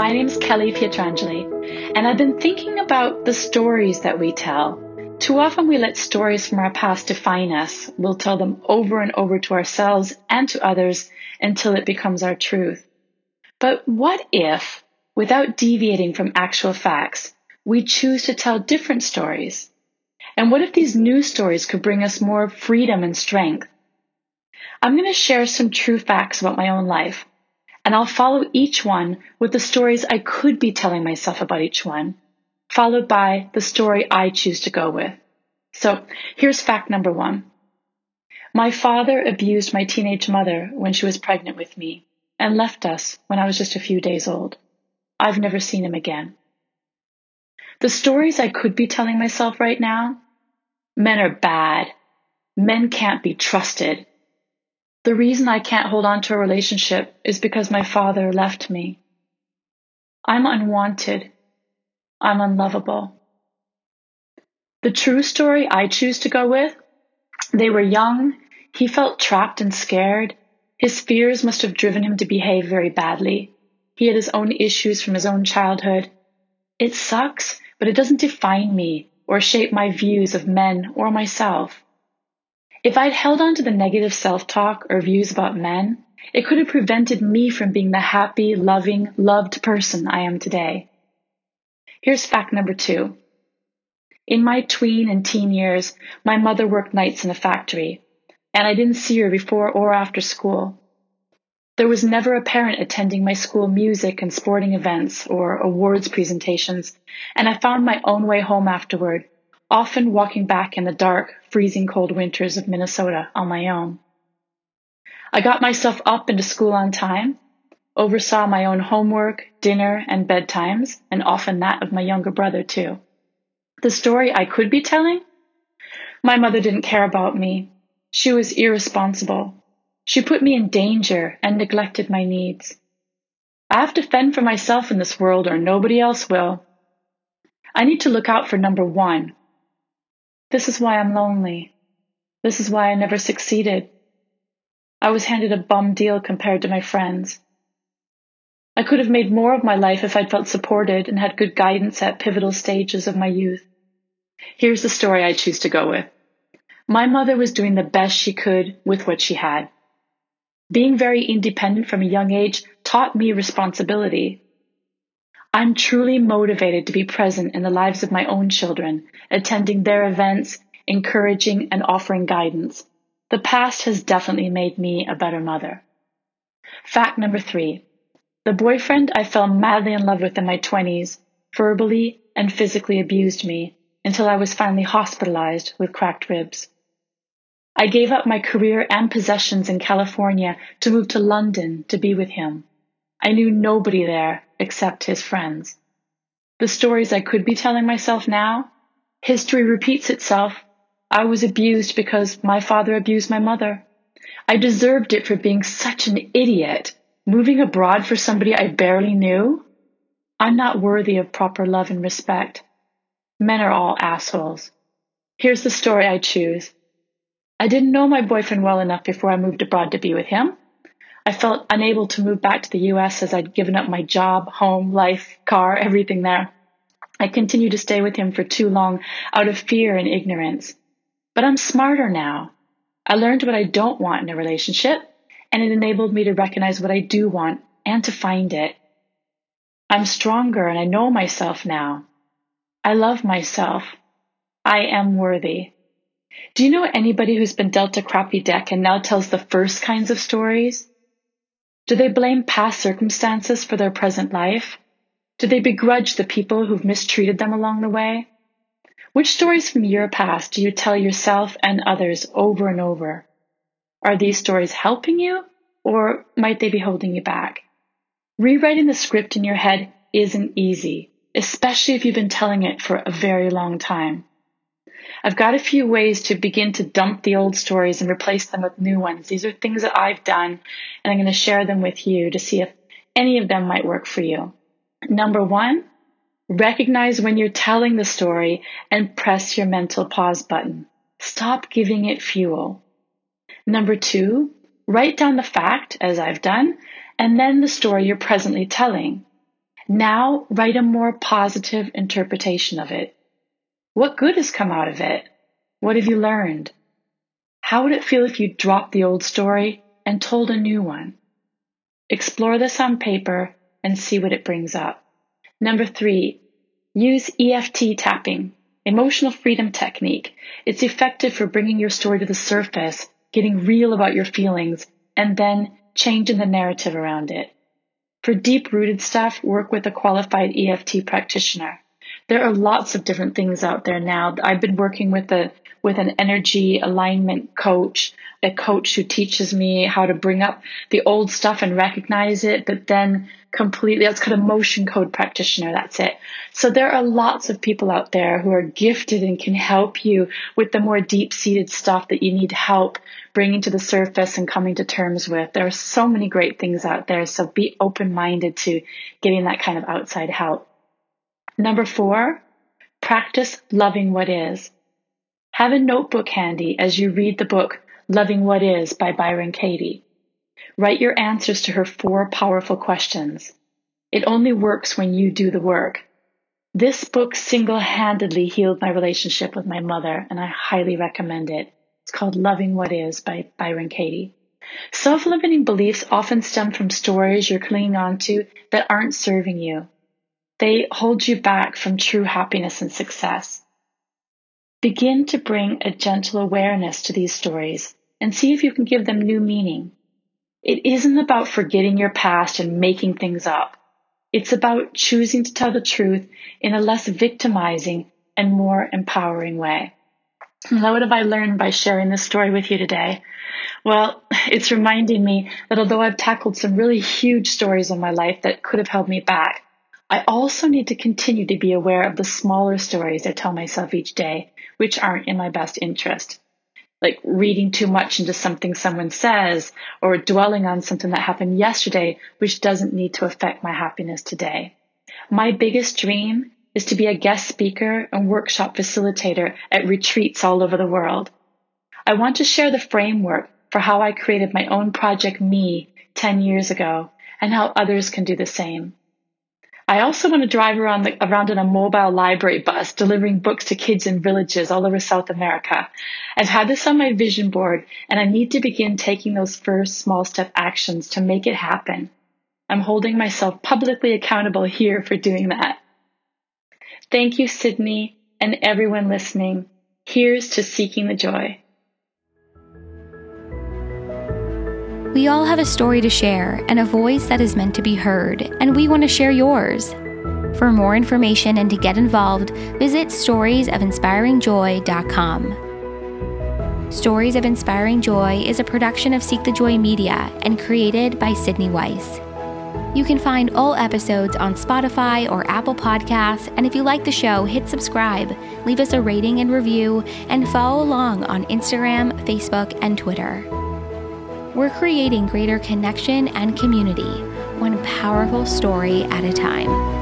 My name is Kelly Pietrangeli, and I've been thinking about the stories that we tell. Too often we let stories from our past define us. We'll tell them over and over to ourselves and to others until it becomes our truth. But what if, without deviating from actual facts, we choose to tell different stories? And what if these new stories could bring us more freedom and strength? I'm going to share some true facts about my own life and I'll follow each one with the stories I could be telling myself about each one, followed by the story I choose to go with. So here's fact number one. My father abused my teenage mother when she was pregnant with me and left us when I was just a few days old. I've never seen him again. The stories I could be telling myself right now men are bad. Men can't be trusted. The reason I can't hold on to a relationship is because my father left me. I'm unwanted. I'm unlovable. The true story I choose to go with they were young. He felt trapped and scared. His fears must have driven him to behave very badly. He had his own issues from his own childhood. It sucks, but it doesn't define me or shape my views of men or myself. If I'd held on to the negative self talk or views about men, it could have prevented me from being the happy, loving, loved person I am today. Here's fact number two. In my tween and teen years, my mother worked nights in a factory, and I didn't see her before or after school. There was never a parent attending my school music and sporting events or awards presentations, and I found my own way home afterward, often walking back in the dark, freezing cold winters of Minnesota on my own. I got myself up into school on time, oversaw my own homework, dinner, and bedtimes, and often that of my younger brother, too. The story I could be telling? My mother didn't care about me. She was irresponsible. She put me in danger and neglected my needs. I have to fend for myself in this world or nobody else will. I need to look out for number one, this is why I'm lonely. This is why I never succeeded. I was handed a bum deal compared to my friends. I could have made more of my life if I'd felt supported and had good guidance at pivotal stages of my youth. Here's the story I choose to go with. My mother was doing the best she could with what she had. Being very independent from a young age taught me responsibility. I'm truly motivated to be present in the lives of my own children, attending their events, encouraging and offering guidance. The past has definitely made me a better mother. Fact number three. The boyfriend I fell madly in love with in my 20s verbally and physically abused me until I was finally hospitalized with cracked ribs. I gave up my career and possessions in California to move to London to be with him. I knew nobody there except his friends. The stories I could be telling myself now, history repeats itself. I was abused because my father abused my mother. I deserved it for being such an idiot, moving abroad for somebody I barely knew. I'm not worthy of proper love and respect. Men are all assholes. Here's the story I choose. I didn't know my boyfriend well enough before I moved abroad to be with him. I felt unable to move back to the US as I'd given up my job, home, life, car, everything there. I continued to stay with him for too long out of fear and ignorance. But I'm smarter now. I learned what I don't want in a relationship, and it enabled me to recognize what I do want and to find it. I'm stronger and I know myself now. I love myself. I am worthy. Do you know anybody who's been dealt a crappy deck and now tells the first kinds of stories? Do they blame past circumstances for their present life? Do they begrudge the people who've mistreated them along the way? Which stories from your past do you tell yourself and others over and over? Are these stories helping you or might they be holding you back? Rewriting the script in your head isn't easy, especially if you've been telling it for a very long time. I've got a few ways to begin to dump the old stories and replace them with new ones. These are things that I've done, and I'm going to share them with you to see if any of them might work for you. Number one, recognize when you're telling the story and press your mental pause button. Stop giving it fuel. Number two, write down the fact, as I've done, and then the story you're presently telling. Now write a more positive interpretation of it. What good has come out of it? What have you learned? How would it feel if you dropped the old story and told a new one? Explore this on paper and see what it brings up. Number three, use EFT tapping, emotional freedom technique. It's effective for bringing your story to the surface, getting real about your feelings, and then changing the narrative around it. For deep rooted stuff, work with a qualified EFT practitioner. There are lots of different things out there now. I've been working with a with an energy alignment coach, a coach who teaches me how to bring up the old stuff and recognize it, but then completely, that's called an Emotion Code practitioner. That's it. So there are lots of people out there who are gifted and can help you with the more deep seated stuff that you need help bringing to the surface and coming to terms with. There are so many great things out there. So be open minded to getting that kind of outside help. Number four, practice loving what is. Have a notebook handy as you read the book Loving What Is by Byron Katie. Write your answers to her four powerful questions. It only works when you do the work. This book single handedly healed my relationship with my mother, and I highly recommend it. It's called Loving What Is by Byron Katie. Self limiting beliefs often stem from stories you're clinging on to that aren't serving you. They hold you back from true happiness and success. Begin to bring a gentle awareness to these stories and see if you can give them new meaning. It isn't about forgetting your past and making things up. It's about choosing to tell the truth in a less victimizing and more empowering way. Now, what have I learned by sharing this story with you today? Well, it's reminding me that although I've tackled some really huge stories in my life that could have held me back, I also need to continue to be aware of the smaller stories I tell myself each day, which aren't in my best interest. Like reading too much into something someone says or dwelling on something that happened yesterday, which doesn't need to affect my happiness today. My biggest dream is to be a guest speaker and workshop facilitator at retreats all over the world. I want to share the framework for how I created my own project me 10 years ago and how others can do the same. I also want to drive around, the, around in a mobile library bus delivering books to kids in villages all over South America. I've had this on my vision board and I need to begin taking those first small step actions to make it happen. I'm holding myself publicly accountable here for doing that. Thank you, Sydney, and everyone listening. Here's to seeking the joy. We all have a story to share and a voice that is meant to be heard, and we want to share yours. For more information and to get involved, visit storiesofinspiringjoy.com. Stories of Inspiring Joy is a production of Seek the Joy Media and created by Sydney Weiss. You can find all episodes on Spotify or Apple Podcasts, and if you like the show, hit subscribe, leave us a rating and review, and follow along on Instagram, Facebook, and Twitter. We're creating greater connection and community, one powerful story at a time.